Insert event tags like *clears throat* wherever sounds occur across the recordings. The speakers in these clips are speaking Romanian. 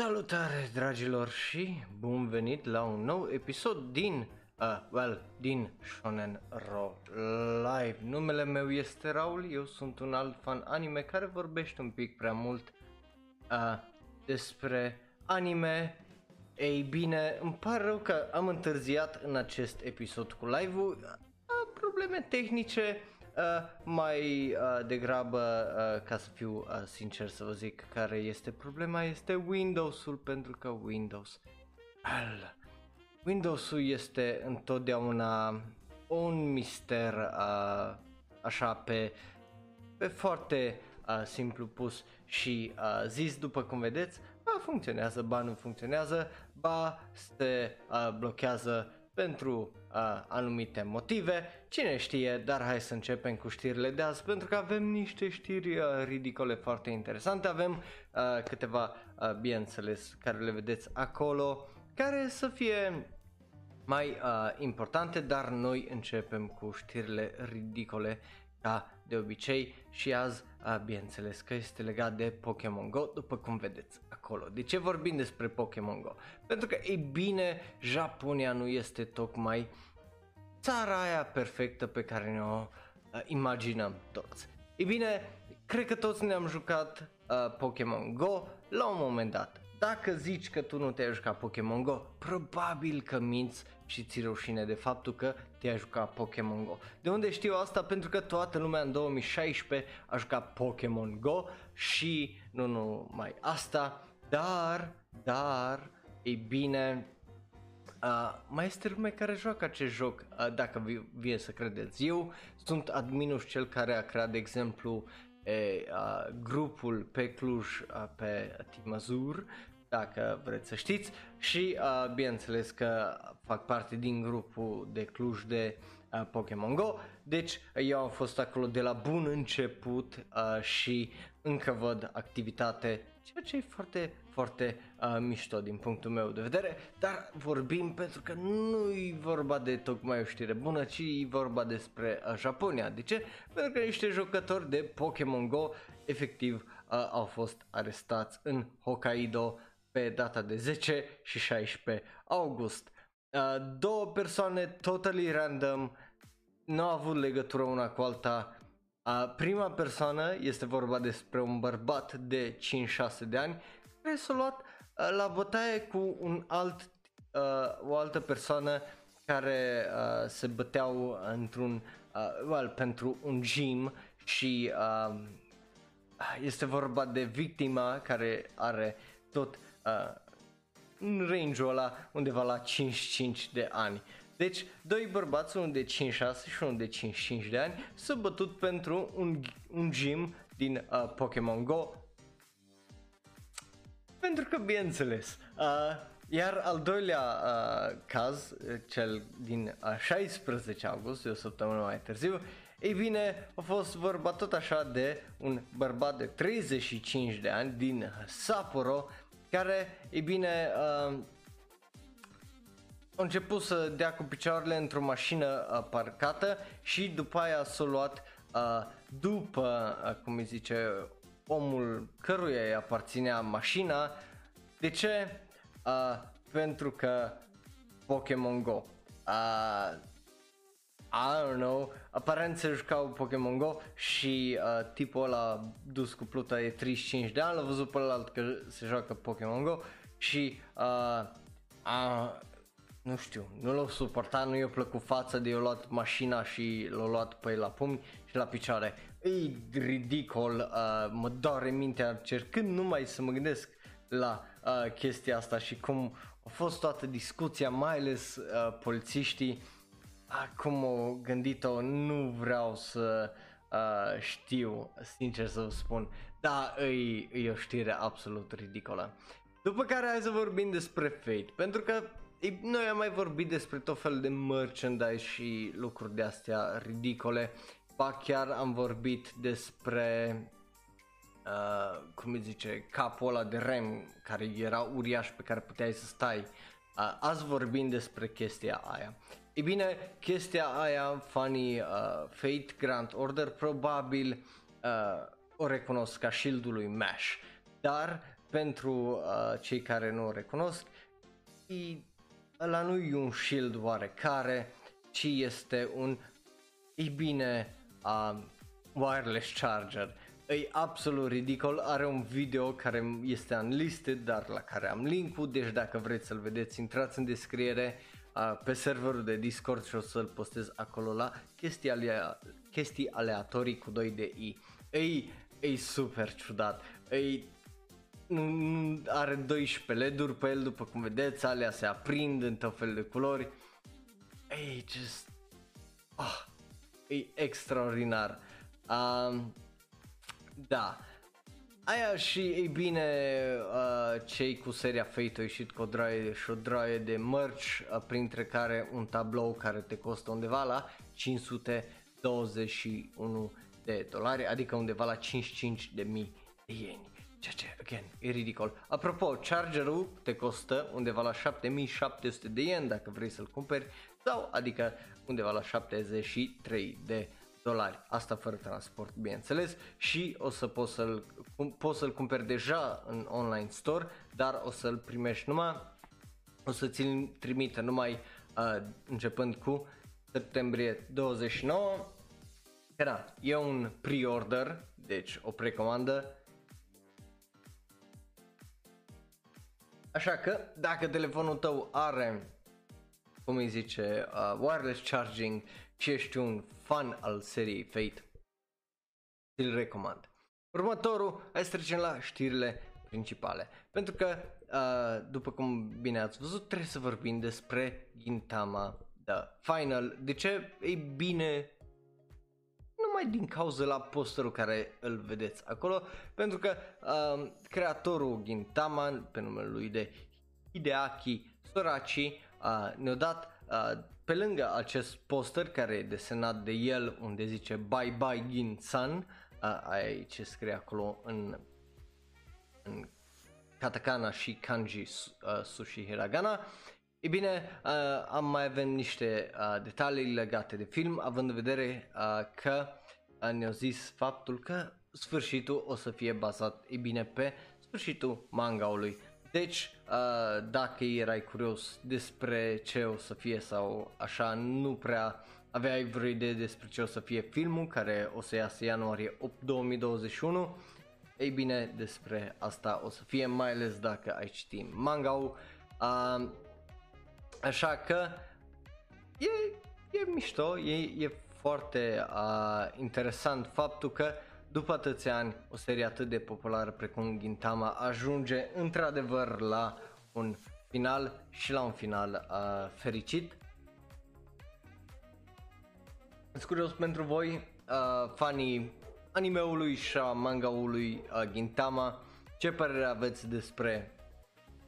Salutare dragilor și bun venit la un nou episod din, uh, well, din Shonen Ro Live. Numele meu este Raul, eu sunt un alt fan anime care vorbește un pic prea mult uh, despre anime. Ei bine, îmi pare rău că am întârziat în acest episod cu live-ul, uh, probleme tehnice, Uh, mai uh, degrabă, uh, ca să fiu uh, sincer să vă zic care este problema, este Windows-ul, pentru că Windows, al, Windows-ul este întotdeauna un mister, uh, așa pe, pe foarte uh, simplu pus și uh, zis, după cum vedeți, ba funcționează, ba nu funcționează, ba se uh, blochează pentru uh, anumite motive, cine știe, dar hai să începem cu știrile de azi pentru că avem niște știri uh, ridicole foarte interesante, avem uh, câteva, uh, bineînțeles, care le vedeți acolo, care să fie mai uh, importante, dar noi începem cu știrile ridicole ca de obicei. Și azi, uh, bineînțeles că este legat de Pokémon Go, după cum vedeți acolo. De ce vorbim despre Pokémon Go? Pentru că, ei bine, Japonia nu este tocmai țara aia perfectă pe care ne-o uh, imaginăm toți. Ei bine, cred că toți ne-am jucat uh, Pokémon Go la un moment dat. Dacă zici că tu nu te-ai jucat Pokémon Go, probabil că minți și ți rușine de faptul că te-ai jucat Pokémon Go. De unde știu asta? Pentru că toată lumea în 2016 a jucat Pokémon Go și nu numai asta, dar, dar, ei bine, Uh, mai este lume care joacă acest joc, uh, dacă vie să credeți. Eu sunt adminul cel care a creat, de exemplu, e, uh, grupul pe Cluj uh, pe Timazur, dacă vreți să știți, și uh, bineînțeles că fac parte din grupul de Cluj de uh, Pokémon Go, deci eu am fost acolo de la bun început uh, și încă văd activitate, ceea ce e foarte, foarte uh, mișto din punctul meu de vedere, dar vorbim pentru că nu e vorba de tocmai o știre bună, ci e vorba despre uh, Japonia. De ce? Pentru că niște jucători de Pokémon Go efectiv uh, au fost arestați în Hokkaido pe data de 10 și 16 august. Uh, două persoane totally random nu au avut legătură una cu alta. Uh, prima persoană este vorba despre un bărbat de 5-6 de ani care s-a luat uh, la bătaie cu un alt, uh, o altă persoană care uh, se băteau într-un, uh, well, pentru un gym și uh, este vorba de victima care are tot uh, în range-ul ăla undeva la 5-5 de ani. Deci, doi bărbați, unul de 5-6 și unul de 5-5 de ani, s-au bătut pentru un, un gym din uh, Pokémon Go. Pentru că, bineînțeles, uh, iar al doilea uh, caz, cel din uh, 16 august, de o săptămână mai târziu, ei bine, a fost vorba tot așa de un bărbat de 35 de ani din Sapporo, care, e bine, uh, a început să dea cu picioarele într-o mașină uh, parcată și după aia s-a luat uh, după, uh, cum îi zice, omul căruia îi aparținea mașina. De ce? Uh, pentru că Pokémon Go. Uh, I don't know, aparent se jucau Pokémon Go și uh, tipul ăla dus cu pluta e 35 de ani, l-a văzut pe ălalt că se joacă Pokémon Go și uh, uh, nu știu, nu l-a suportat, nu i-a plăcut fața de i-a luat mașina și l-a luat pe el la pumni și la picioare. E ridicol, uh, mă doare mintea cercând numai să mă gândesc la uh, chestia asta și cum a fost toată discuția, mai ales uh, polițiștii acum o gândit-o, nu vreau să uh, știu, sincer să vă spun, dar e, e o știre absolut ridicolă. După care hai să vorbim despre Fate, pentru că e, noi am mai vorbit despre tot felul de merchandise și lucruri de astea ridicole, ba chiar am vorbit despre uh, cum îi zice, capul ăla de rem care era uriaș pe care puteai să stai. Uh, azi vorbim despre chestia aia. E bine, chestia aia, fanii uh, Fate Grand Order probabil uh, o recunosc ca shield lui Mash, dar pentru uh, cei care nu o recunosc, e, ăla nu e un shield oarecare, ci este un, e bine, uh, wireless charger. E absolut ridicol, are un video care este unlisted, dar la care am linkul, deci dacă vreți să-l vedeți, intrați în descriere uh, pe serverul de Discord și o să-l postez acolo la chestii, alea, chestii aleatorii cu 2 de i. E, e super ciudat, e are 12 LED-uri pe el, după cum vedeți, alea se aprind în tot fel de culori. E just... Oh, e extraordinar. Um, da. Aia și, ei bine, uh, cei cu seria Fate au ieșit cu o draie și o draie de merch, uh, printre care un tablou care te costă undeva la 521 de dolari, adică undeva la 55 de mii de ieni. Ceea ce, again, e ridicol. Apropo, chargerul te costă undeva la 7700 de yen dacă vrei să-l cumperi, sau adică undeva la 73 de dolari. Asta fără transport, bineînțeles, și o să poți să-l, poți să-l cumperi deja în online store, dar o să-l primești numai, o să ți-l trimită numai uh, începând cu septembrie 29. Că da, e un pre-order, deci o precomandă. Așa că dacă telefonul tău are, cum îi zice, uh, wireless charging și ești un fan al seriei Fate, îl recomand. Următorul, hai să trecem la știrile principale. Pentru că, uh, după cum bine ați văzut, trebuie să vorbim despre Gintama The Final. De ce? Ei bine, numai din cauza la posterul care îl vedeți acolo, pentru că uh, creatorul Gintama, pe numele lui de Hideaki Sorachi, uh, ne-a dat uh, pe lângă acest poster care e desenat de el unde zice Bye Bye Gin San, ai ce scrie acolo în, în katakana și kanji uh, sushi hiragana. E bine, uh, am mai avem niște uh, detalii legate de film, având în vedere uh, că uh, ne-au zis faptul că sfârșitul o să fie bazat, e bine, pe sfârșitul mangaului. Deci, uh, dacă erai curios despre ce o să fie sau așa, nu prea aveai vreo idee despre ce o să fie filmul care o să iasă ianuarie 8 2021, ei bine, despre asta o să fie, mai ales dacă ai citit manga uh, Așa că e, e mișto, e, e foarte uh, interesant faptul că după atâția ani, o serie atât de populară precum Gintama ajunge într-adevăr la un final și la un final uh, fericit. Sunt curios pentru voi, uh, fanii animeului și a mangaului uh, Gintama, ce părere aveți despre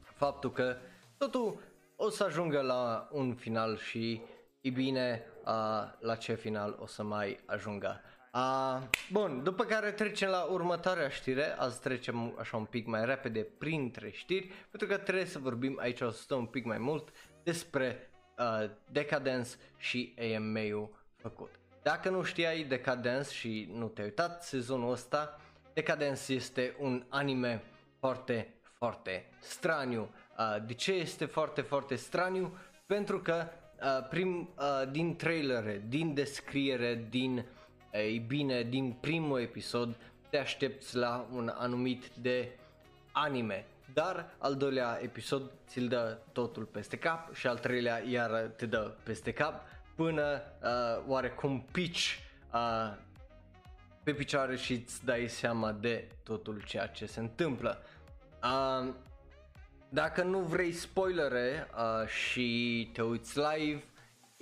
faptul că totul o să ajungă la un final și e bine uh, la ce final o să mai ajungă. Uh, bun, după care trecem la următoarea știre, azi trecem așa un pic mai repede printre știri, pentru că trebuie să vorbim aici, o să stăm un pic mai mult despre uh, Decadence și AMA-ul făcut. Dacă nu știai Decadence și nu te-ai uitat sezonul ăsta, Decadence este un anime foarte, foarte straniu. Uh, de ce este foarte, foarte straniu? Pentru că uh, prim, uh, din trailere, din descriere, din uh, ei bine, din primul episod te aștepți la un anumit de anime, dar al doilea episod ți-l dă totul peste cap și al treilea iar te dă peste cap până uh, oarecum pitch uh, pe picioare și îți dai seama de totul ceea ce se întâmplă. Uh, dacă nu vrei spoilere uh, și te uiți live,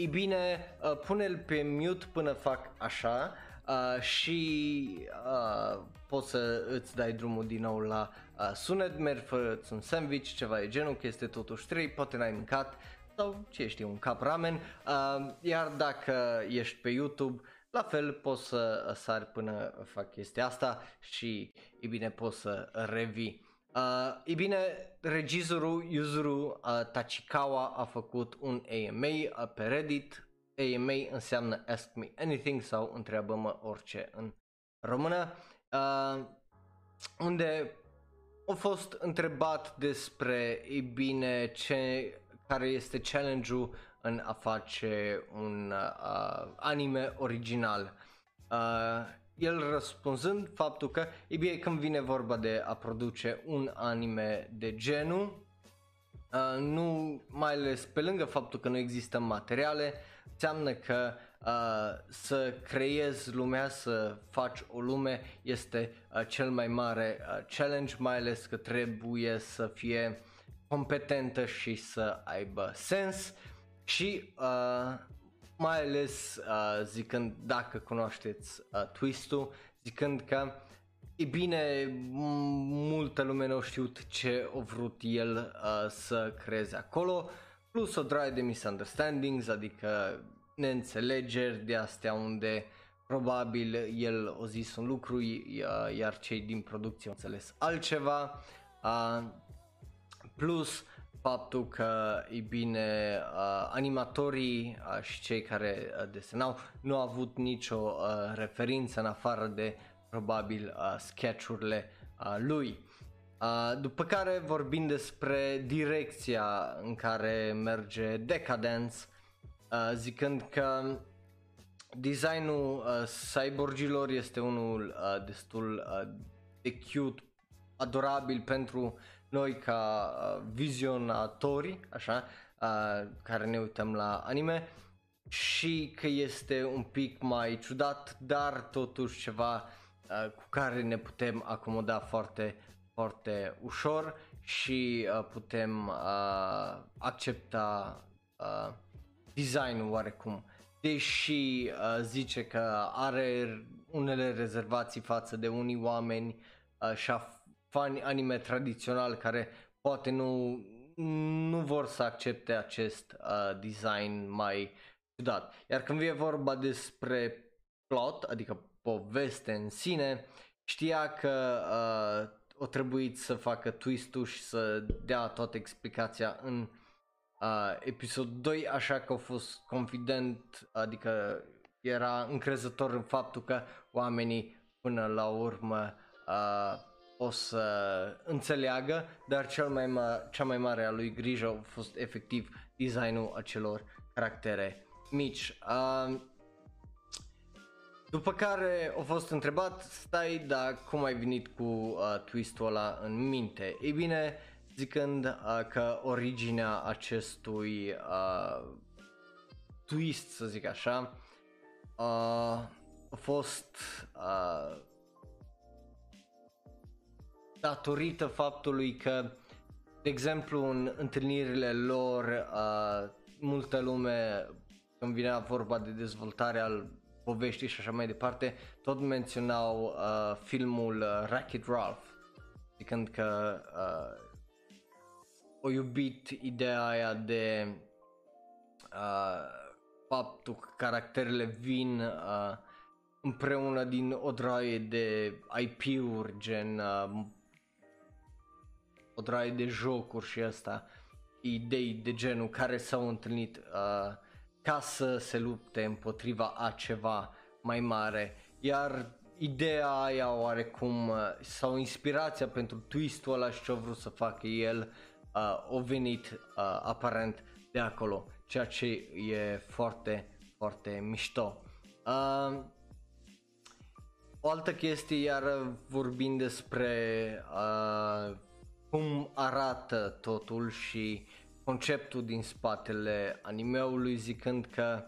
E bine, uh, pune-l pe mute până fac așa uh, și uh, poți să îți dai drumul din nou la uh, sunet, mergi fă un sandwich, ceva de genul, că este totuși 3, poate n-ai mâncat sau ce știu, un cap ramen, uh, iar dacă ești pe YouTube, la fel poți să sari până fac chestia asta și e bine poți să revii. Uh, e bine, regizorul Yuzuru uh, Tachikawa a făcut un AMA uh, pe Reddit. AMA înseamnă Ask Me Anything sau întreabă-mă orice în română. Uh, unde a fost întrebat despre, e bine, ce, care este challenge-ul în a face un uh, anime original. Uh, el răspunzând faptul că, e bine, când vine vorba de a produce un anime de genul, uh, nu, mai ales pe lângă faptul că nu există materiale, înseamnă că uh, să creezi lumea, să faci o lume este uh, cel mai mare uh, challenge, mai ales că trebuie să fie competentă și să aibă sens. Și uh, mai ales uh, zicând dacă cunoașteți uh, twist-ul, zicând că e bine, multă lume nu a știut ce a vrut el uh, să creeze acolo, plus o draie de misunderstandings, adică neînțelegeri de astea unde probabil el a zis un lucru iar cei din producție au înțeles altceva uh, plus faptul că, e bine, uh, animatorii uh, și cei care uh, desenau nu au avut nicio uh, referință în afară de probabil uh, sketchurile uh, lui. Uh, după care vorbim despre direcția în care merge Decadence, uh, zicând că designul uh, cyborgilor este unul uh, destul uh, de cute, adorabil pentru noi ca uh, vizionatori, așa, uh, care ne uităm la anime și că este un pic mai ciudat, dar totuși ceva uh, cu care ne putem acomoda foarte, foarte ușor și uh, putem uh, accepta uh, designul oarecum. Deși uh, zice că are unele rezervații față de unii oameni uh, și-a fani anime tradițional care poate nu, nu vor să accepte acest uh, design mai ciudat. Iar când vine vorba despre plot, adică poveste în sine, știa că uh, o trebuit să facă twist-ul și să dea toată explicația în uh, episod 2, așa că a fost confident, adică era încrezător în faptul că oamenii până la urmă uh, o să înțeleagă, dar cel mai ma- cea mai mare a lui grijă a fost efectiv designul acelor caractere mici. Uh, după care a fost întrebat, stai, dar cum ai venit cu uh, twist-ul ăla în minte? Ei bine, zicând uh, că originea acestui uh, twist, să zic așa, uh, a fost uh, datorită faptului că, de exemplu, în întâlnirile lor, uh, multă lume, când vine vorba de dezvoltare al poveștii și așa mai departe, tot menționau uh, filmul uh, Wreck-It Ralph, zicând că uh, o iubit ideea aia de uh, faptul că caracterele vin uh, împreună din o draie de IP-uri gen uh, o draie de jocuri și asta, idei de genul care s-au întâlnit uh, ca să se lupte împotriva a ceva mai mare. Iar ideea aia oarecum uh, sau inspirația pentru twist-ul ăla și ce a vrut să facă el uh, a venit uh, aparent de acolo, ceea ce e foarte, foarte mișto. Uh, o altă chestie, iar vorbind despre uh, cum arată totul și conceptul din spatele animeului zicând că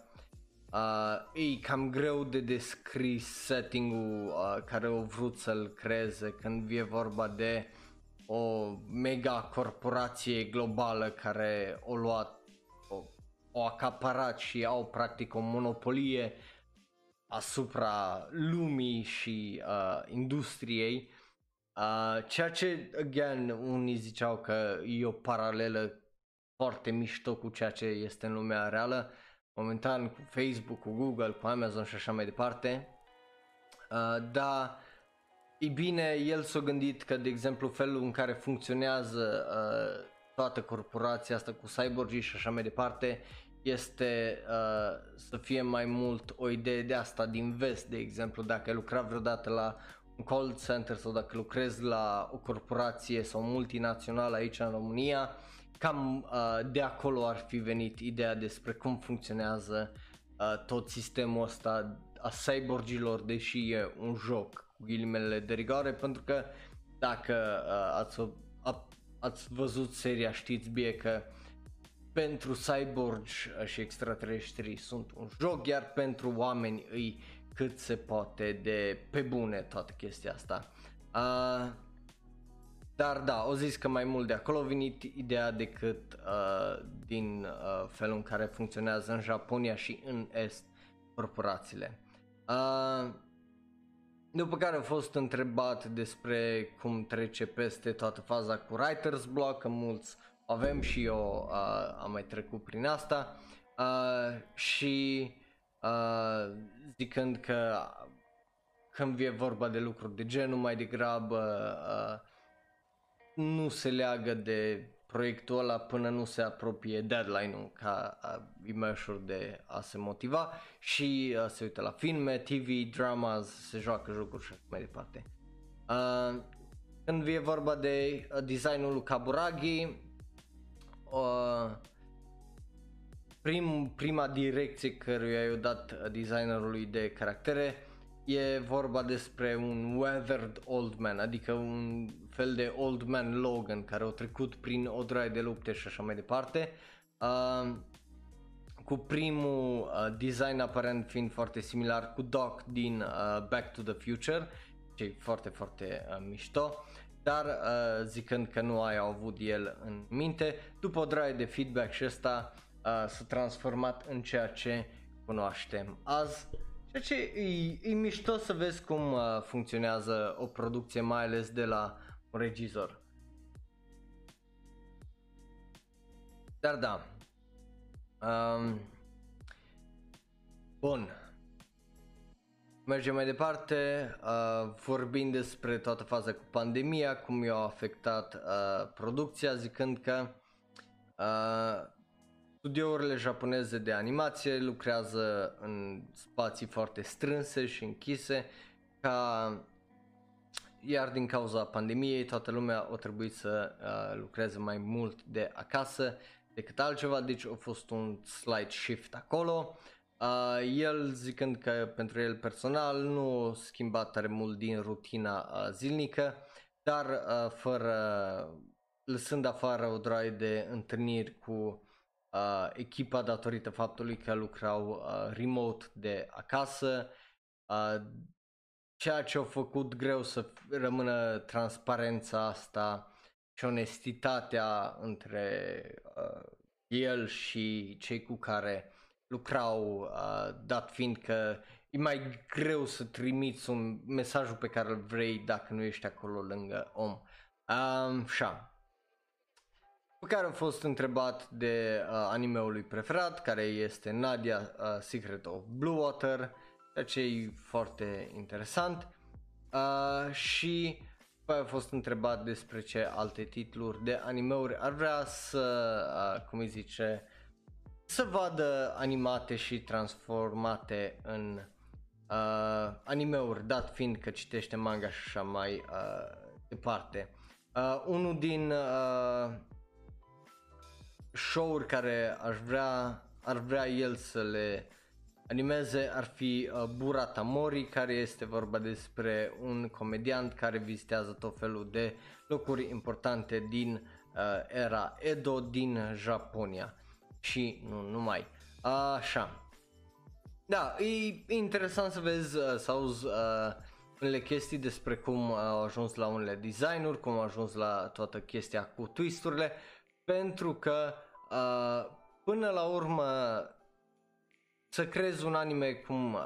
uh, e cam greu de descris setting-ul uh, care au vrut să-l creeze când e vorba de o mega corporație globală care o luat, o, o acaparat și au practic o monopolie asupra lumii și uh, industriei Uh, ceea ce, again, unii ziceau că e o paralelă foarte mișto cu ceea ce este în lumea reală, momentan cu Facebook, cu Google, cu Amazon și așa mai departe. Uh, dar, e bine, el s-a gândit că, de exemplu, felul în care funcționează uh, toată corporația asta cu cyborgii și așa mai departe este uh, să fie mai mult o idee de asta din vest, de exemplu, dacă ai lucrat vreodată la un call center sau dacă lucrezi la o corporație sau multinațională aici în România, cam uh, de acolo ar fi venit ideea despre cum funcționează uh, tot sistemul ăsta a cyborgilor, deși e un joc cu ghilimele de rigoare, pentru că dacă uh, ați, a, ați văzut seria știți bine că pentru cyborgi și extraterestri sunt un joc, iar pentru oameni îi cât se poate de pe bune toată chestia asta. Uh, dar da, o zis că mai mult de acolo a venit ideea decât uh, din uh, felul în care funcționează în Japonia și în Est corporațiile. Uh, după care a fost întrebat despre cum trece peste toată faza cu writer's block, că mulți avem și eu uh, am mai trecut prin asta uh, și uh, zicând că când e vorba de lucruri de genul mai degrabă uh, nu se leagă de proiectul ăla până nu se apropie deadline-ul ca e mai ușor de a se motiva și uh, se uită la filme, TV, dramas, se joacă jocuri și așa mai departe. Uh, când e vorba de uh, designul lui Kaburagi, uh, prim, prima direcție căruia i-a dat designerului de caractere e vorba despre un weathered old man, adică un fel de old man Logan care a trecut prin o draie de lupte și așa mai departe. Uh, cu primul uh, design aparent fiind foarte similar cu Doc din uh, Back to the Future, ce e foarte, foarte uh, mișto, dar uh, zicând că nu ai avut el în minte, după o draie de feedback și ăsta uh, s-a transformat în ceea ce cunoaștem azi. Ceea ce e, e mișto să vezi cum uh, funcționează o producție, mai ales de la un regizor. Dar da. Um, bun. Mergem mai departe, uh, vorbind despre toată faza cu pandemia, cum i-a afectat uh, producția, zicând că uh, studiourile japoneze de animație lucrează în spații foarte strânse și închise, ca iar din cauza pandemiei toată lumea a trebuit să uh, lucreze mai mult de acasă decât altceva, deci a fost un slight shift acolo. Uh, el zicând că pentru el personal nu a schimbat tare mult din rutina uh, zilnică, dar uh, fără, lăsând afară o droaie de întâlniri cu uh, echipa datorită faptului că lucrau uh, remote de acasă, uh, ceea ce a făcut greu să rămână transparența asta și onestitatea între uh, el și cei cu care lucrau, uh, dat fiind că e mai greu să trimiți un mesajul pe care îl vrei dacă nu ești acolo lângă om. Um, așa. Pe care am fost întrebat de uh, animeul lui preferat, care este Nadia uh, Secret of Blue Water ceea ce e foarte interesant. Uh, și păi a fost întrebat despre ce alte titluri de animeuri ar vrea să, uh, cum îi zice, să vadă animate și transformate în uh, animeuri, dat fiind că citește manga și așa mai uh, departe. Uh, unul din uh, show-uri care aș vrea, ar vrea el să le animeze ar fi uh, Burata Mori, care este vorba despre un comediant care vizitează tot felul de locuri importante din uh, era Edo din Japonia și nu numai. Așa. Da, e interesant să vezi, uh, să auzi uh, unele chestii despre cum au ajuns la unele designuri, cum au ajuns la toată chestia cu twisturile, pentru că uh, până la urmă să crezi un anime cum uh,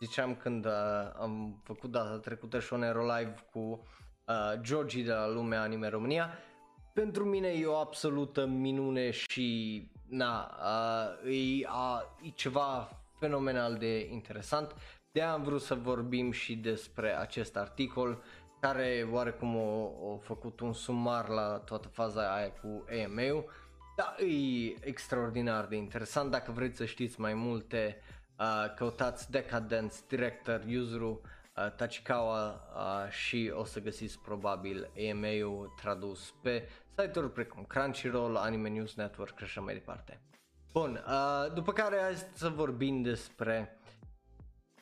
ziceam când uh, am făcut data trecută Shonero Live cu uh, Georgie de la Lumea Anime România, pentru mine e o absolută minune și na, uh, e, uh, e ceva fenomenal de interesant. De am vrut să vorbim și despre acest articol care oarecum a făcut un sumar la toată faza aia cu AMA-ul da, e extraordinar de interesant. Dacă vreți să știți mai multe, uh, căutați Decadence Director Yuzuru uh, Tachikawa uh, și o să găsiți probabil AMA-ul tradus pe site-uri precum Crunchyroll, Anime News Network și așa mai departe. Bun, uh, după care hai să vorbim despre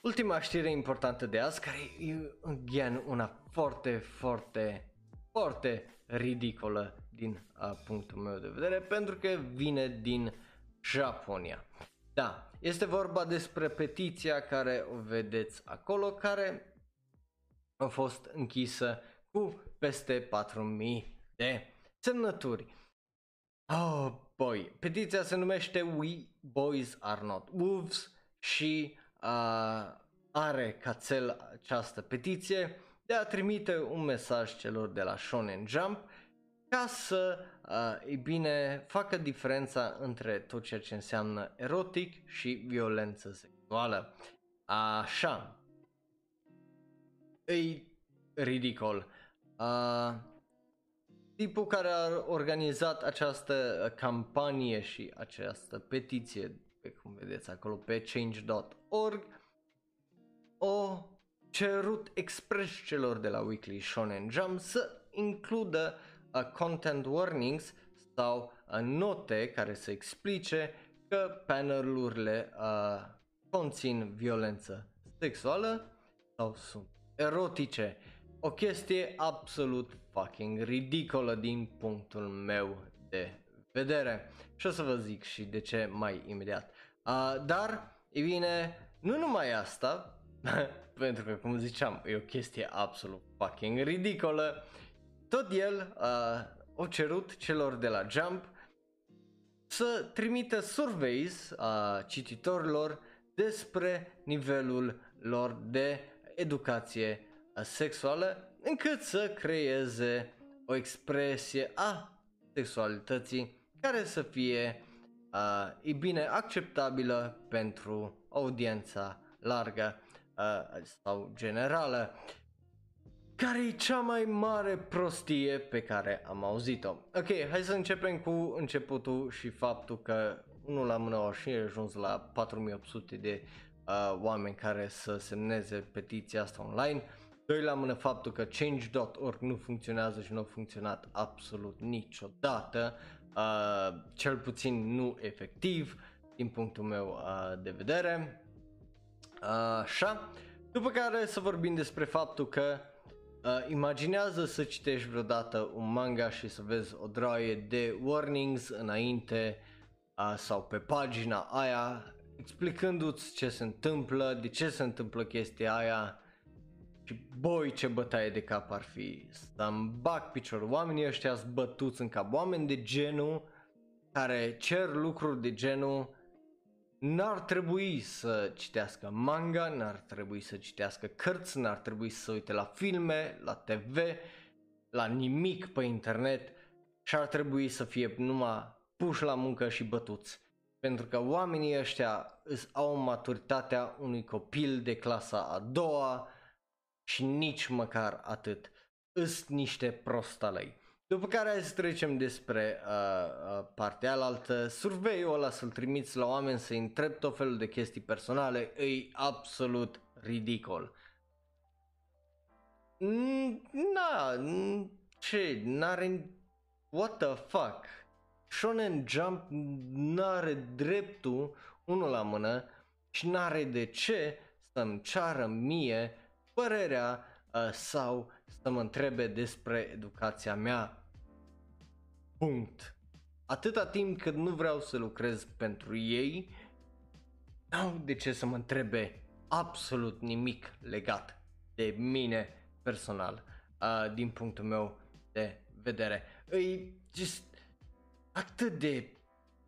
ultima știre importantă de azi, care e again una foarte, foarte, foarte ridicolă din uh, punctul meu de vedere, pentru că vine din Japonia. Da, este vorba despre petiția care o vedeți acolo, care a fost închisă cu peste 4000 de semnături. Oh boy, petiția se numește We Boys Are Not Wolves și uh, are ca cel această petiție de a trimite un mesaj celor de la Shonen Jump ca să, uh, e bine, facă diferența între tot ceea ce înseamnă erotic și violență sexuală. Așa. E ridicol. Uh, tipul care a organizat această campanie și această petiție, pe cum vedeți acolo pe change.org, o cerut expres celor de la Weekly Shonen Jump să includă uh, content warnings sau uh, note care să explice că panelurile uh, conțin violență sexuală sau sunt erotice. O chestie absolut fucking ridicolă din punctul meu de vedere. Și o să vă zic și de ce mai imediat. Uh, dar, e bine, nu numai asta, *laughs* pentru că, cum ziceam, e o chestie absolut fucking ridicolă. Tot el uh, o cerut celor de la Jump să trimită surveys a uh, cititorilor despre nivelul lor de educație sexuală încât să creeze o expresie a sexualității care să fie uh, e bine acceptabilă pentru audiența largă uh, sau generală. Care e cea mai mare prostie pe care am auzit-o? Ok, hai să începem cu începutul și faptul că unul la mână au și ajuns la 4800 de uh, oameni care să semneze petiția asta online. Doi la mână faptul că change.org nu funcționează și nu a funcționat absolut niciodată, uh, cel puțin nu efectiv din punctul meu uh, de vedere. Uh, așa, după care să vorbim despre faptul că uh, imaginează să citești vreodată un manga și să vezi o draie de warnings înainte uh, sau pe pagina aia explicându-ți ce se întâmplă, de ce se întâmplă chestia aia și boi ce bătaie de cap ar fi să-mi bag picior. Oamenii ăștia sunt bătuți în cap. Oameni de genul care cer lucruri de genul n-ar trebui să citească manga, n-ar trebui să citească cărți, n-ar trebui să uite la filme, la TV, la nimic pe internet și ar trebui să fie numai puși la muncă și bătuți. Pentru că oamenii ăștia au maturitatea unui copil de clasa a doua, și nici măcar atât. Îs niște prostalei. După care hai să trecem despre uh, uh, partea alaltă. Surveiul ăla să-l trimiți la oameni să-i întreb tot felul de chestii personale e absolut ridicol. Na, ce, n-are... What the fuck? Shonen Jump n-are dreptul, unul la mână, și n-are de ce să-mi ceară mie părerea uh, sau să mă întrebe despre educația mea. Punct. Atâta timp cât nu vreau să lucrez pentru ei, n-au de ce să mă întrebe absolut nimic legat de mine personal, uh, din punctul meu de vedere. E just atât de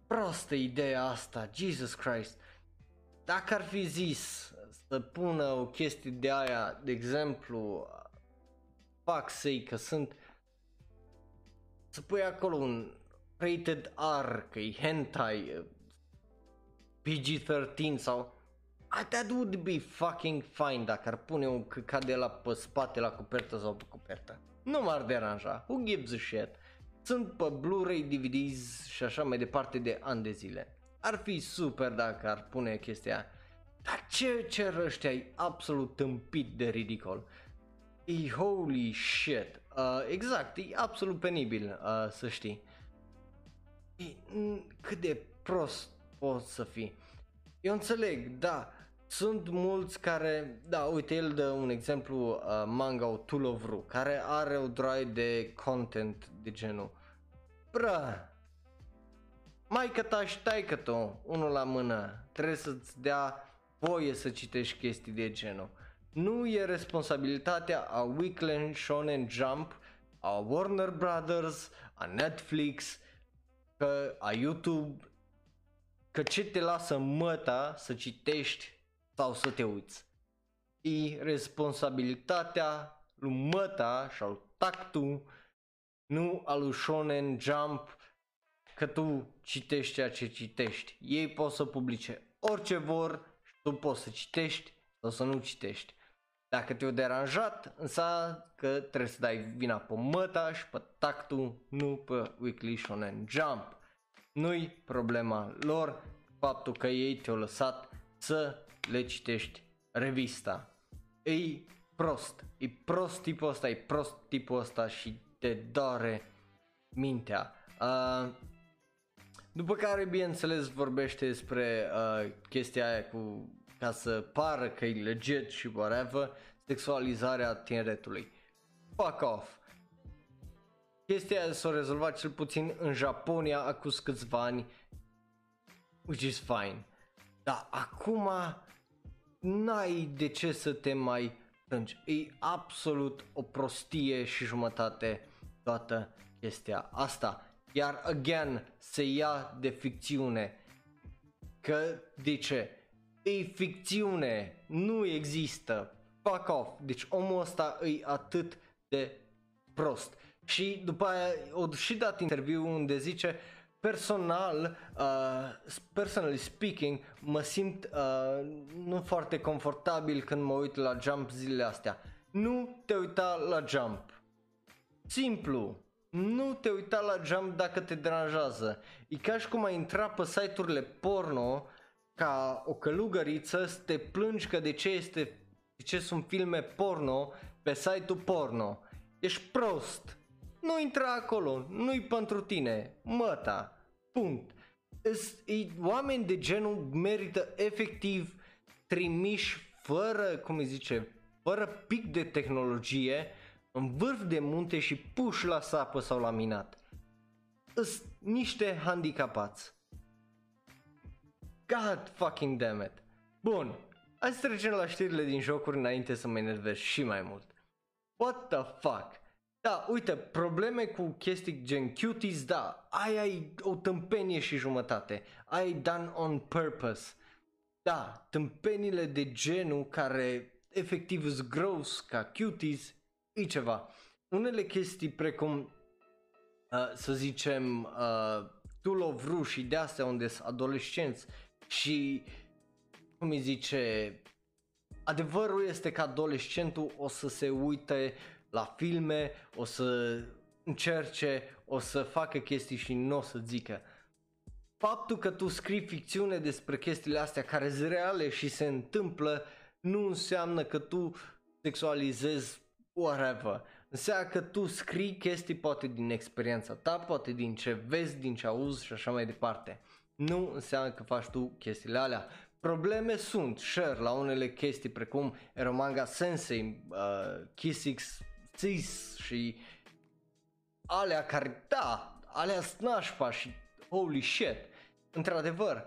prostă ideea asta, Jesus Christ. Dacă ar fi zis să pună o chestie de aia, de exemplu, fac să că sunt să pui acolo un rated R, că e hentai, PG-13 sau that would be fucking fine dacă ar pune un căcat de la pe spate la copertă sau pe copertă. Nu m-ar deranja. Who gives a shit? Sunt pe Blu-ray, DVDs și așa mai departe de ani de zile. Ar fi super dacă ar pune chestia dar ce cer ăștia e absolut tâmpit de ridicol. E holy shit. Uh, exact, e absolut penibil uh, să știi. E, cât de prost poți să fii. Eu înțeleg, da, sunt mulți care, da, uite, el dă un exemplu, uh, manga Tool of Ru, care are o droaie de content de genul. Bră, mai că ta și taică tu, unul la mână, trebuie să-ți dea voie să citești chestii de genul. Nu e responsabilitatea a Weekly Shonen Jump, a Warner Brothers, a Netflix, că a YouTube, că ce te lasă măta să citești sau să te uiți. E responsabilitatea lui măta și al tactu, nu al lui Shonen Jump, că tu citești ceea ce citești. Ei pot să publice orice vor și tu poți să citești sau să nu citești. Dacă te-au deranjat, înseamnă că trebuie să dai vina pe măta și pe tactul, nu pe Weekly Shonen Jump. Nu-i problema lor faptul că ei te-au lăsat să le citești revista. E prost, e prost tipul ăsta, e prost tipul ăsta și te doare mintea. Uh, după care, bineînțeles, vorbește despre uh, chestia aia cu ca să pară că e legit și whatever, sexualizarea tineretului. Fuck off. Chestia aia s-a rezolvat cel puțin în Japonia acum câțiva ani, which is fine. Dar acum n-ai de ce să te mai plângi. E absolut o prostie și jumătate toată chestia asta. Iar again se ia de ficțiune. Că de ce? E ficțiune, nu există. Fuck off. Deci omul ăsta e atât de prost. Și după aia o și dat interviu unde zice personal, uh, personally speaking, mă simt uh, nu foarte confortabil când mă uit la Jump zilele astea. Nu te uita la Jump. Simplu. Nu te uita la Jump dacă te deranjează. E ca și cum ai intra pe site-urile porno ca o călugăriță să te plângi că de ce este de ce sunt filme porno pe site-ul porno. Ești prost. Nu intra acolo, nu-i pentru tine. Măta. Punct. E, oameni de genul merită efectiv trimiși fără, cum îi zice, fără pic de tehnologie în vârf de munte și puși la sapă sau la minat. Îs niște handicapați. God fucking damn it. Bun, hai să trecem la știrile din jocuri înainte să mă enervez și mai mult. What the fuck? Da, uite, probleme cu chestii gen cuties, da, ai ai o tâmpenie și jumătate. Ai done on purpose. Da, tâmpenile de genul care efectiv sunt gross ca cuties, e ceva. Unele chestii precum, uh, să zicem, uh, Tool of Ru și de astea unde sunt adolescenți și, cum îi zice, adevărul este că adolescentul o să se uite la filme, o să încerce, o să facă chestii și nu o să zică. Faptul că tu scrii ficțiune despre chestiile astea care sunt reale și se întâmplă nu înseamnă că tu sexualizezi whatever. Înseamnă că tu scrii chestii poate din experiența ta, poate din ce vezi, din ce auzi și așa mai departe. Nu înseamnă că faci tu chestiile alea. Probleme sunt, share, la unele chestii precum Eromanga Sensei, uh, Kissix țis și alea care, da, alea snașpa și holy shit, într-adevăr, da,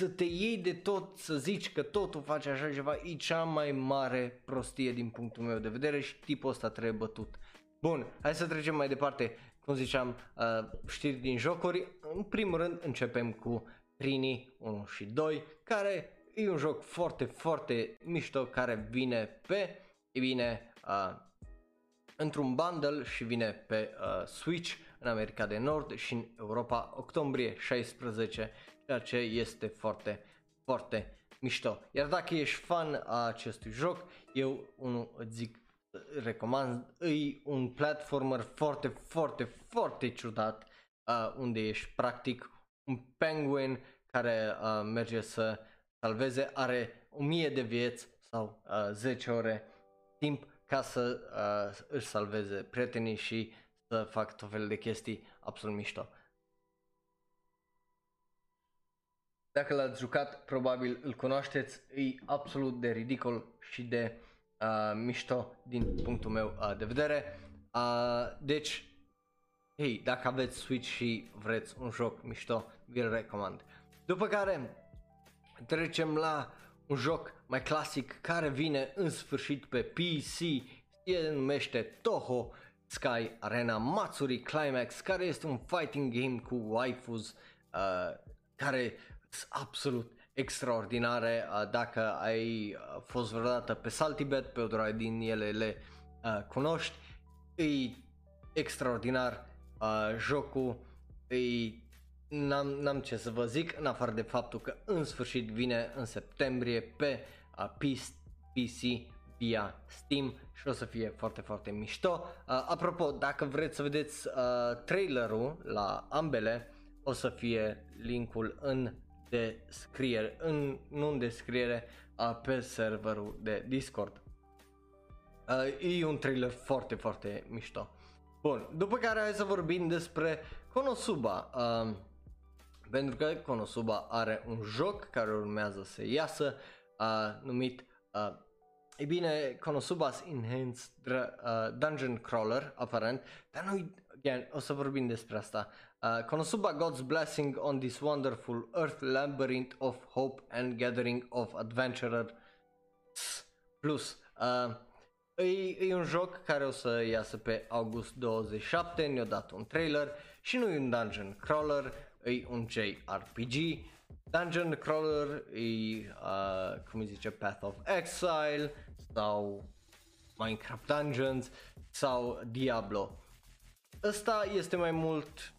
să te iei de tot, să zici că totul face așa ceva, e cea mai mare prostie din punctul meu de vedere și tipul ăsta trebuie bătut. Bun, hai să trecem mai departe, cum ziceam, uh, știri din jocuri. În primul rând începem cu Trini 1 și 2, care e un joc foarte, foarte mișto care vine pe, e bine, uh, într-un bundle și vine pe uh, Switch în America de Nord și în Europa octombrie 16, ceea ce este foarte, foarte mișto. Iar dacă ești fan a acestui joc, eu unul îți zic recomand, e un platformer foarte, foarte, foarte ciudat, uh, unde ești practic un penguin care uh, merge să salveze, are 1000 de vieți sau uh, 10 ore timp ca să uh, își salveze prietenii și să facă tot fel de chestii absolut mișto. Dacă l-ați jucat, probabil îl cunoașteți, e absolut de ridicol și de uh, mișto din punctul meu uh, de vedere. Uh, deci, hei, dacă aveți Switch și vreți un joc mișto, vi-l recomand. După care trecem la un joc mai clasic care vine în sfârșit pe PC, se numește Toho Sky Arena Matsuri Climax, care este un fighting game cu waifus uh, care sunt absolut extraordinare. Uh, dacă ai uh, fost vreodată pe Saltibet, pe o din ele le uh, cunoști, e extraordinar uh, jocul, e N-am, n-am ce să vă zic, în afară de faptul că în sfârșit vine în septembrie pe uh, PC via Steam și o să fie foarte, foarte mișto. Uh, apropo, dacă vreți să vedeți uh, trailerul la ambele, o să fie linkul în descriere, în, nu în descriere, uh, pe serverul de Discord. Uh, e un trailer foarte, foarte mișto. Bun, după care hai să vorbim despre Konosuba. Uh, pentru că Konosuba are un joc care urmează să iasă uh, numit uh, e bine, Konosuba's Enhanced uh, Dungeon Crawler, aparent, dar noi, again, o să vorbim despre asta. Uh, Konosuba God's Blessing on this wonderful earth labyrinth of hope and gathering of adventurer plus. Uh, e, e un joc care o să iasă pe august 27, ne-a dat un trailer și nu e un dungeon crawler, e un JRPG, Dungeon Crawler e, uh, cum îi zice, Path of Exile sau Minecraft Dungeons sau Diablo. Ăsta este mai mult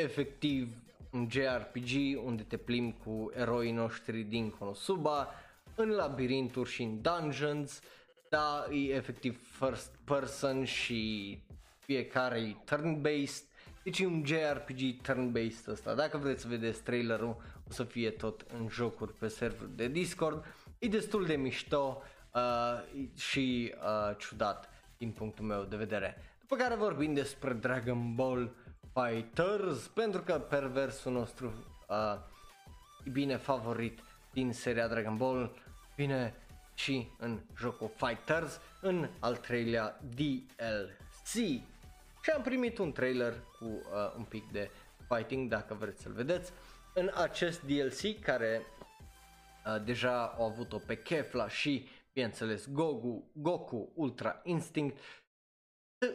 efectiv un JRPG unde te plimbi cu eroii noștri din Konosuba în labirinturi și în dungeons, da, e efectiv first person și fiecare e turn-based deci e un JRPG turn-based ăsta. Dacă vreți să vedeți trailerul, o să fie tot în jocuri pe server de Discord. E destul de mișto uh, și uh, ciudat din punctul meu de vedere. După care vorbim despre Dragon Ball Fighters, pentru că perversul nostru uh, e bine favorit din seria Dragon Ball vine și în jocul Fighters în al treilea DLC și am primit un trailer cu uh, un pic de fighting dacă vreți să-l vedeți. În acest DLC care uh, deja au avut-o pe Kefla și bineînțeles Goku, Goku Ultra Instinct,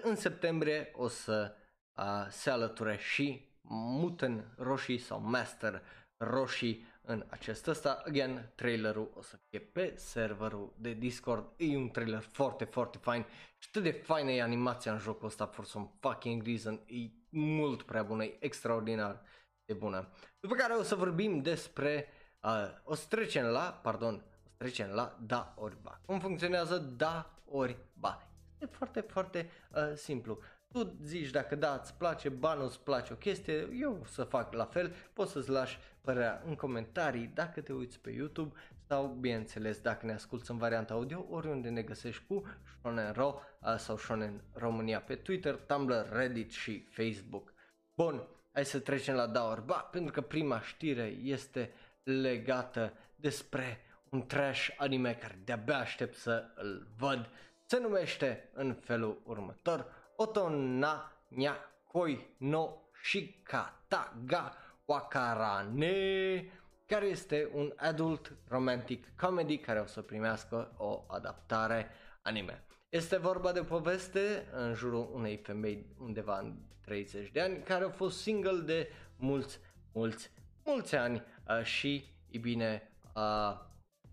în septembrie o să uh, se alăture și Muten Roshi sau Master Roshi în acest ăsta. Again, trailerul o să fie pe serverul de Discord. E un trailer foarte, foarte fain și atât de faină e animația în jocul ăsta for some fucking reason. E mult prea bună, e extraordinar de bună. După care o să vorbim despre, uh, o să trecem la, pardon, o să trecem la da ori ba. Cum funcționează da ori ba? E foarte, foarte uh, simplu tu zici dacă da, îți place, ba nu îți place o chestie, eu să fac la fel, poți să-ți lași părerea în comentarii dacă te uiți pe YouTube sau, bineînțeles, dacă ne asculti în varianta audio, oriunde ne găsești cu Shonen Ro sau Shonen România pe Twitter, Tumblr, Reddit și Facebook. Bun, hai să trecem la da ba, pentru că prima știre este legată despre un trash anime care de-abia aștept să îl văd. Se numește în felul următor Otona nya koi no shikata ga wakarane care este un adult romantic comedy care o să primească o adaptare anime. Este vorba de o poveste în jurul unei femei undeva în 30 de ani care a fost single de mulți, mulți, mulți ani uh, și, e bine, uh,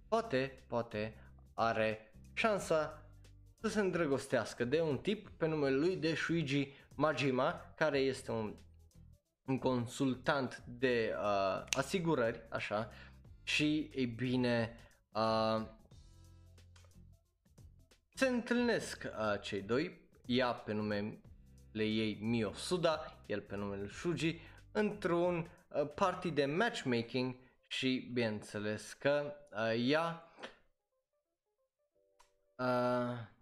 poate, poate are șansa să se îndrăgostească de un tip pe numele lui de Shuiji Majima, care este un, un consultant de uh, asigurări, așa, și, ei bine, uh, se întâlnesc uh, cei doi, ea pe numele ei Mio Suda, el pe numele Shuji, într-un uh, party de matchmaking și bineînțeles că uh, ea uh, but,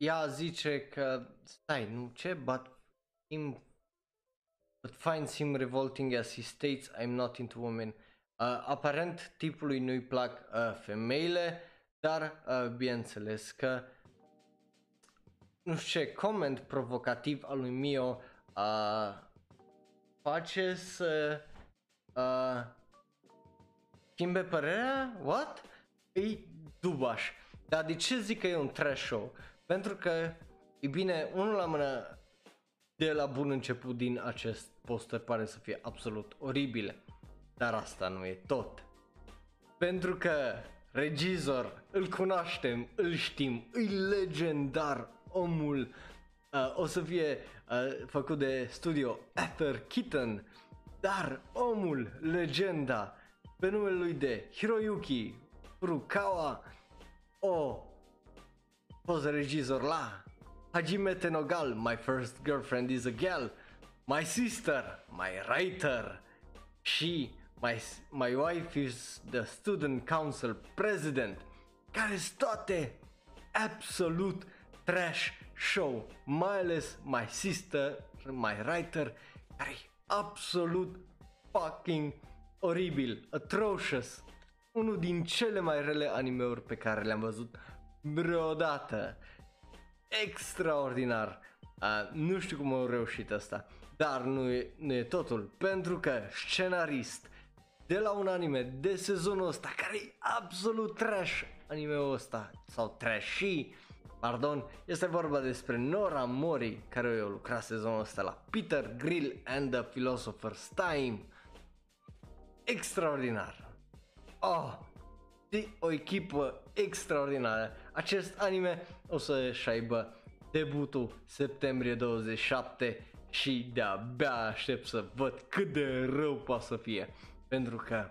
ea zice că stai, nu ce, but him but finds him revolting as he states I'm not into women. Uh, aparent tipului nu-i plac uh, femeile, dar uh, bineînțeles că nu știu ce, coment provocativ al lui Mio uh, face să uh, schimbe părerea? What? E dubaș. Dar de ce zic că e un trash show? Pentru că, e bine, unul la mână de la bun început din acest poster pare să fie absolut oribil. Dar asta nu e tot. Pentru că regizor, îl cunoaștem, îl știm, e legendar omul uh, o să fie uh, făcut de studio Ether Kitten, dar omul, legenda, pe numele lui de Hiroyuki Furukawa, o fost regizor la Hajime Tenogal, My First Girlfriend is a Girl, My Sister, My Writer. Și My, my Wife is the Student Council President, care sunt toate absolut trash show, mai ales My Sister, My Writer, care e absolut fucking oribil, atrocious, unul din cele mai rele animeuri pe care le-am văzut vreodată. Extraordinar. Uh, nu știu cum au reușit asta, dar nu e, nu e totul, pentru că scenarist de la un anime de sezonul ăsta care e absolut trash animeul ăsta sau trashy Pardon, este vorba despre Nora Mori, care a lucrat sezonul ăsta la Peter Grill and the Philosopher's Time. Extraordinar. Oh, de o echipă extraordinară. Acest anime o să-și aibă debutul septembrie 27 și de-abia aștept să văd cât de rău poate să fie. Pentru că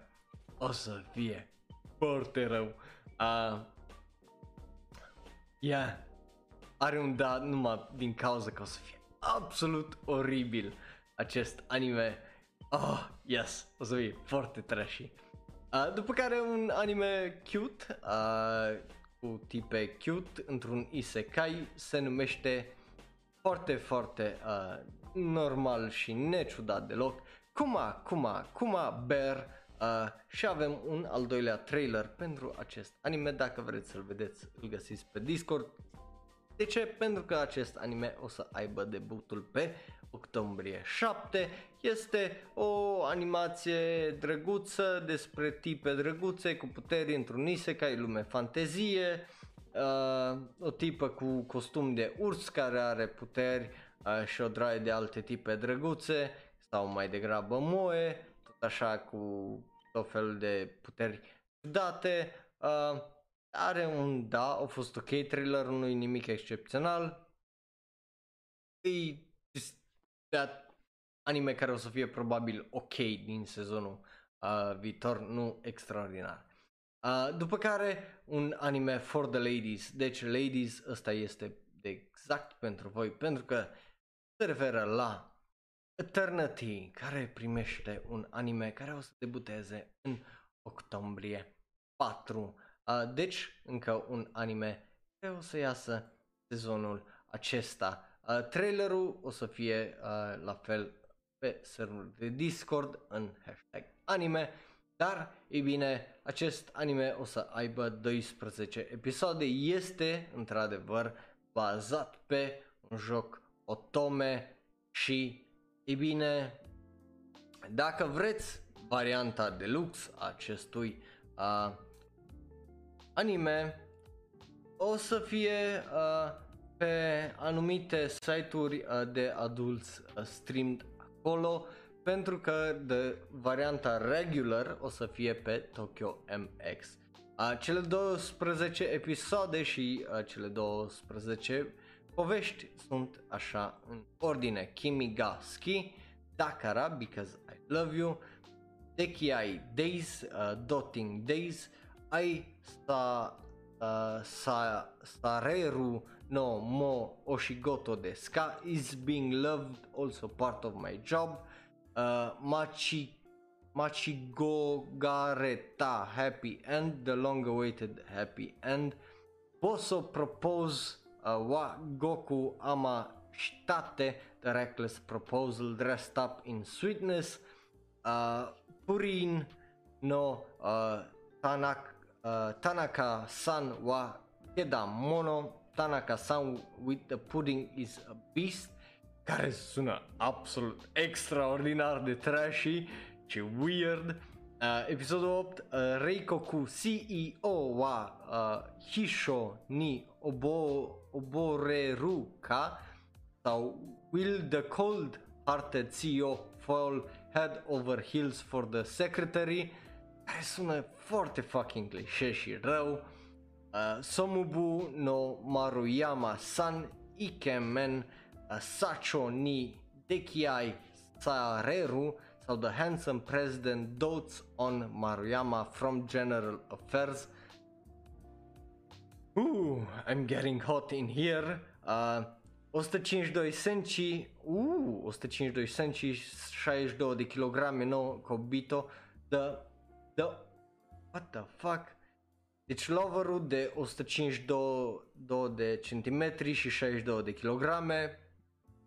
o să fie foarte rău. Uh, Yeah. Are un da numai din cauza că o să fie absolut oribil acest anime. Oh, yes, o să fie foarte trashy. Uh, după care un anime cute, uh, cu tipe cute, într-un isekai, se numește foarte, foarte uh, normal și neciudat deloc, Kuma, Kuma, Kuma Bear, Uh, și avem un al doilea trailer pentru acest anime, dacă vreți să-l vedeți, îl găsiți pe Discord. De ce? Pentru că acest anime o să aibă debutul pe octombrie 7. Este o animație drăguță despre tipe drăguțe cu puteri într-un isekai, lume fantezie. Uh, o tipă cu costum de urs care are puteri uh, și o draie de alte tipe drăguțe sau mai degrabă moe așa cu tot felul de puteri date. Uh, are un da, a fost ok trailer, nu e nimic excepțional. E that anime care o să fie probabil ok din sezonul uh, viitor, nu extraordinar. Uh, după care un anime for the ladies, deci ladies ăsta este de exact pentru voi, pentru că se referă la Eternity, care primește un anime care o să debuteze în octombrie 4. Uh, deci, încă un anime care o să iasă sezonul acesta. Uh, trailerul o să fie uh, la fel pe serverul de Discord în hashtag anime, dar, e bine, acest anime o să aibă 12 episoade. Este, într-adevăr, bazat pe un joc Otome și ei bine, dacă vreți varianta deluxe a acestui uh, anime, o să fie uh, pe anumite site-uri uh, de adulți uh, streamed acolo, pentru că de varianta regular o să fie pe Tokyo MX. Uh, cele 12 episoade și uh, cele 12 Povești sunt așa în ordine. Kimigaski, Dakara, Because I Love You, Dekiai Days, uh, Dotting Days, Ai sa, uh, sa, Sareru no Mo Oshigoto de Ska is being loved, also part of my job, uh, Machi, Machigogareta Happy End, the long-awaited Happy End. Bosso propose uh, wa Goku ama shtate, the reckless proposal dressed up in sweetness. Uh, Purin no uh, Tanak, uh, Tanaka-san wa Keda Mono. Tanaka-san with the pudding is a beast care sună absolut extraordinar de trashy și weird. Uh, episodul 8, uh, Reikoku CEO wa uh, Hisho ni obo, Oboreruka sau Will the Cold Hearted CEO fall head over heels for the secretary care sună foarte fucking cliché și rău. Uh, Somubu no Maruyama San Ikemen uh, Sacho ni Dekiai Sareru sau The Handsome President Dotes on Maruyama from General Affairs. Ooh, I'm getting hot in here. Uh, 152 senci, uh, 152 senci, 62 de kilograme, no, Kobito, the, the, what the fuck? Deci loverul de 152 de centimetri și 62 de kilograme,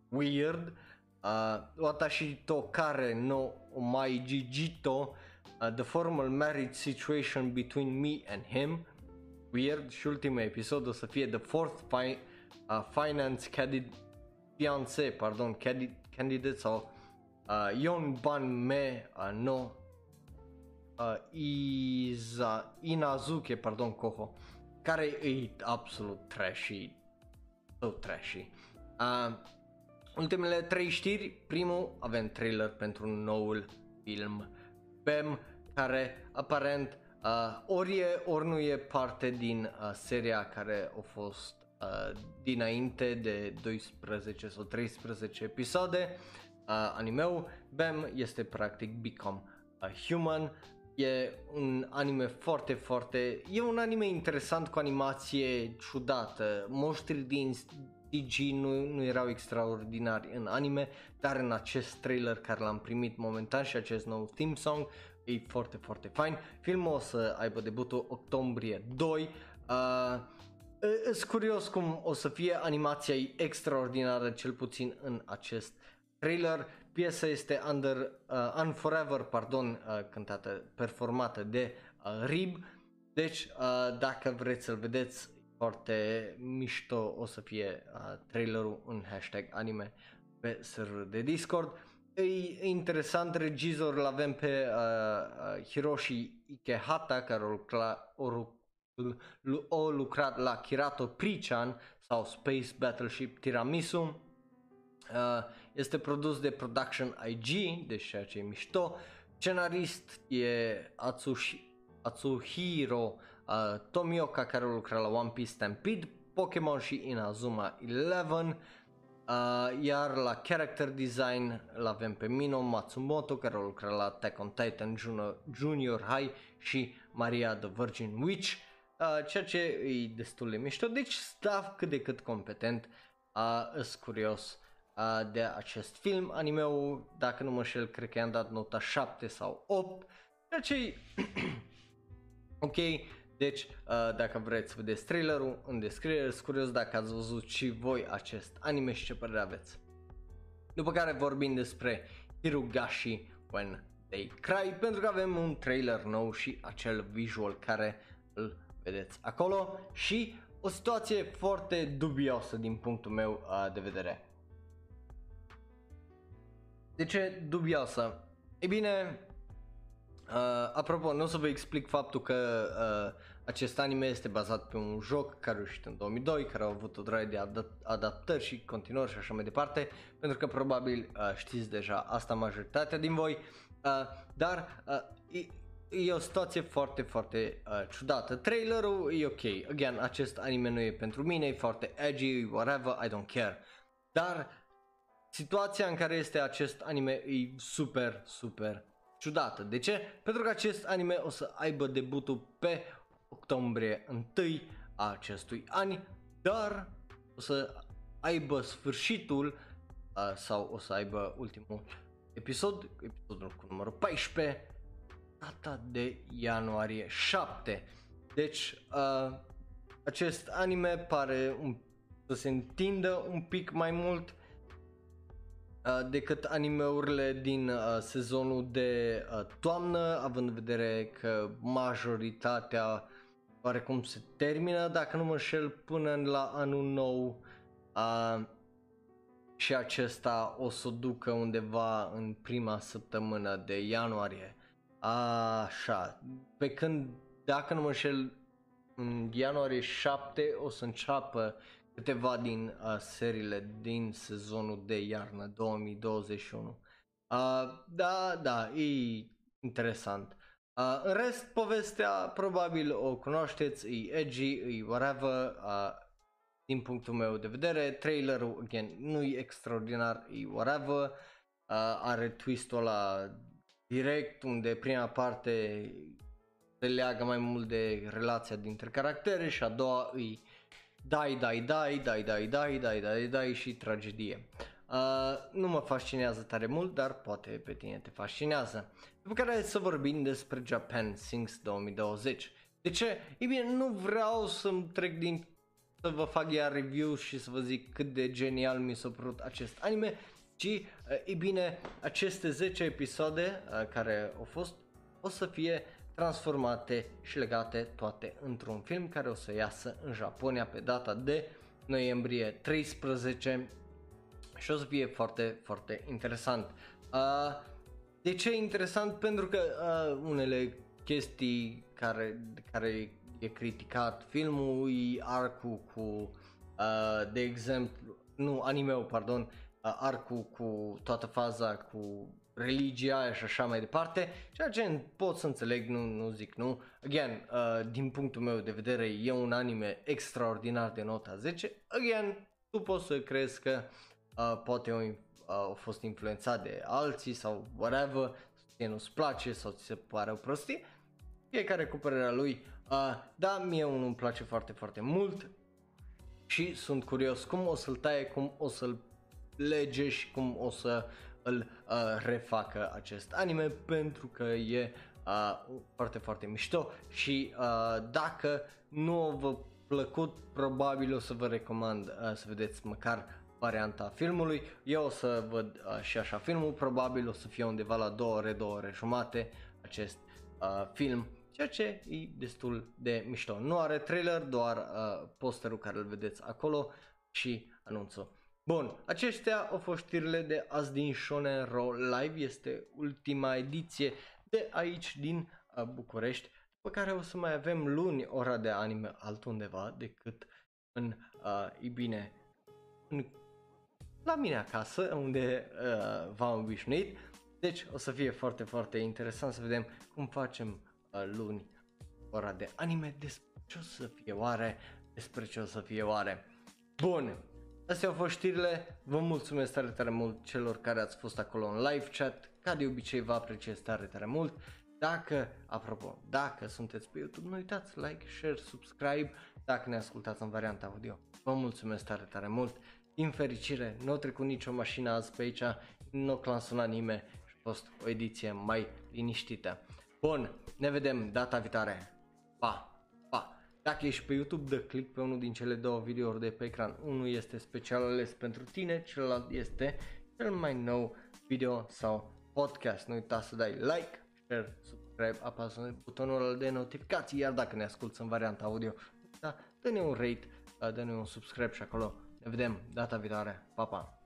weird. Uh, watashi to kare no mai jijito, uh, the formal marriage situation between me and him, weird. Și ultimul episod o să fie the fourth fi- uh, finance candid- fiance, pardon, candid- candidate sau uh, Yon Ban Me uh, no uh, Iza, Inazuke, pardon, Koho, care e absolut trashy, so trashy. Uh, ultimele trei știri, primul avem trailer pentru noul film Bam, care aparent uh, ori e, ori nu e parte din uh, seria care a fost uh, dinainte de 12 sau 13 episoade. Uh, animeul Bam este practic Become a Human, E un anime foarte, foarte... E un anime interesant cu animație ciudată. Monștrii din CG nu, nu erau extraordinari în anime, dar în acest trailer care l-am primit momentan și acest nou theme song e foarte, foarte fain. Filmul o să aibă debutul octombrie 2. Uh, sunt curios cum o să fie animația e extraordinară, cel puțin în acest trailer. Piesa este Under, uh, Unforever, pardon, uh, cântată, performată de uh, Rib. Deci, uh, dacă vreți să-l vedeți, foarte mișto o să fie uh, trailerul în hashtag anime pe serverul de Discord. E interesant, regizor îl avem pe uh, uh, Hiroshi Ikehata, care o, lucra, o, o lucrat la Kirato Prichan sau Space Battleship Tiramisu. Uh, este produs de Production IG, deci ceea ce e mișto. Scenarist e Atsushi, Atsuhiro uh, Tomioka care lucra la One Piece Stampede, Pokémon și Inazuma 11. Uh, iar la character design îl avem pe Mino Matsumoto care lucra la Attack on Titan Junior, Junior High și Maria the Virgin Witch, uh, ceea ce e destul de mișto, deci staff cât de cât competent, uh, îs curios uh, de acest film. Animeul, dacă nu mă șel, cred că i-am dat nota 7 sau 8, ceea ce *clears throat* ok. Deci, uh, dacă vreți să vedeți trailerul, în descriere, sunt curios dacă ați văzut și voi acest anime și ce părere aveți. După care vorbim despre Hirugashi When They Cry, pentru că avem un trailer nou și acel visual care îl vedeți acolo și o situație foarte dubioasă din punctul meu uh, de vedere. De ce dubioasă? E bine, uh, apropo, nu o să vă explic faptul că uh, acest anime este bazat pe un joc care a ieșit în 2002, care a avut o draie de ad- adaptări și continuări și așa mai departe, pentru că probabil uh, știți deja asta majoritatea din voi, uh, dar uh, e, e o situație foarte, foarte uh, ciudată. Trailerul e ok, again, acest anime nu e pentru mine, e foarte edgy, whatever, I don't care. Dar situația în care este acest anime e super, super ciudată. De ce? Pentru că acest anime o să aibă debutul pe octombrie 1 a acestui an, dar o să aibă sfârșitul uh, sau o să aibă ultimul episod, episodul cu numărul 14 data de ianuarie 7. Deci uh, acest anime pare un, să se întindă un pic mai mult uh, decât animeurile din uh, sezonul de uh, toamnă, având în vedere că majoritatea oarecum se termină, dacă nu mă înșel, până la anul nou uh, și acesta o să o ducă undeva în prima săptămână de ianuarie. Așa, pe când, dacă nu mă înșel, în ianuarie 7 o să înceapă câteva din uh, seriile din sezonul de iarnă 2021. Uh, da, da, e interesant. Uh, în rest, povestea probabil o cunoașteți, e edgy, e whatever, uh, din punctul meu de vedere. Trailerul, again, nu e extraordinar, e whatever, uh, are twist-ul ăla direct, unde prima parte se leagă mai mult de relația dintre caractere și a doua îi dai, dai, dai, dai, dai, dai, dai, dai, dai și tragedie. Uh, nu mă fascinează tare mult, dar poate pe tine te fascinează. După care să vorbim despre Japan Sings 2020. De ce? Ei bine, nu vreau să-mi trec din să vă fac iar review și să vă zic cât de genial mi s-a părut acest anime, ci, uh, e bine, aceste 10 episoade uh, care au fost o să fie transformate și legate toate într-un film care o să iasă în Japonia pe data de noiembrie 13 și o să fie foarte, foarte interesant. Uh, de ce e interesant? Pentru că uh, unele chestii care, care e criticat filmul e arcul cu, uh, de exemplu, nu, animeul, pardon, uh, arcul cu toată faza cu religia și așa mai departe, ceea ce pot să înțeleg, nu, nu zic nu. Again, uh, din punctul meu de vedere e un anime extraordinar de nota 10. Again, tu poți să crezi că uh, poate au, uh, au fost influențat de alții sau whatever, ție nu-ți place sau ți se pare o prostie, fiecare cu părerea lui. Uh, da, mie unul îmi place foarte, foarte mult și sunt curios cum o să-l taie, cum o să-l lege și cum o să îl uh, refacă acest anime pentru că e uh, foarte, foarte mișto și uh, dacă nu vă plăcut, probabil o să vă recomand uh, să vedeți măcar varianta filmului. Eu o să văd uh, și așa filmul, probabil o să fie undeva la 2 ore, 2 ore jumate acest uh, film, ceea ce e destul de mișto. Nu are trailer, doar uh, posterul care îl vedeți acolo și anunțul. Bun, acestea au fost știrile de azi din Shonen Ro Live, este ultima ediție de aici din uh, București, pe care o să mai avem luni ora de anime altundeva decât în, uh, e bine, în, la mine acasă, unde uh, v-am obișnuit. Deci o să fie foarte, foarte interesant să vedem cum facem uh, luni ora de anime, despre ce o să fie oare, despre ce o să fie oare. Bun, Astea au fost știrile, vă mulțumesc tare tare mult celor care ați fost acolo în live chat, ca de obicei vă apreciez tare tare mult. Dacă, apropo, dacă sunteți pe YouTube, nu uitați like, share, subscribe dacă ne ascultați în varianta audio. Vă mulțumesc tare tare mult. Din fericire, nu a trecut nicio mașină azi pe aici, nu a sunat nimeni și a fost o ediție mai liniștită. Bun, ne vedem data viitoare. Pa! Dacă ești pe YouTube, dă click pe unul din cele două videouri de pe ecran. Unul este special ales pentru tine, celălalt este cel mai nou video sau podcast. Nu uita să dai like, share, subscribe, apasă butonul de notificații, iar dacă ne asculti în varianta audio, da, dă-ne un rate, dă-ne un subscribe și acolo. Ne vedem data viitoare. Pa, pa!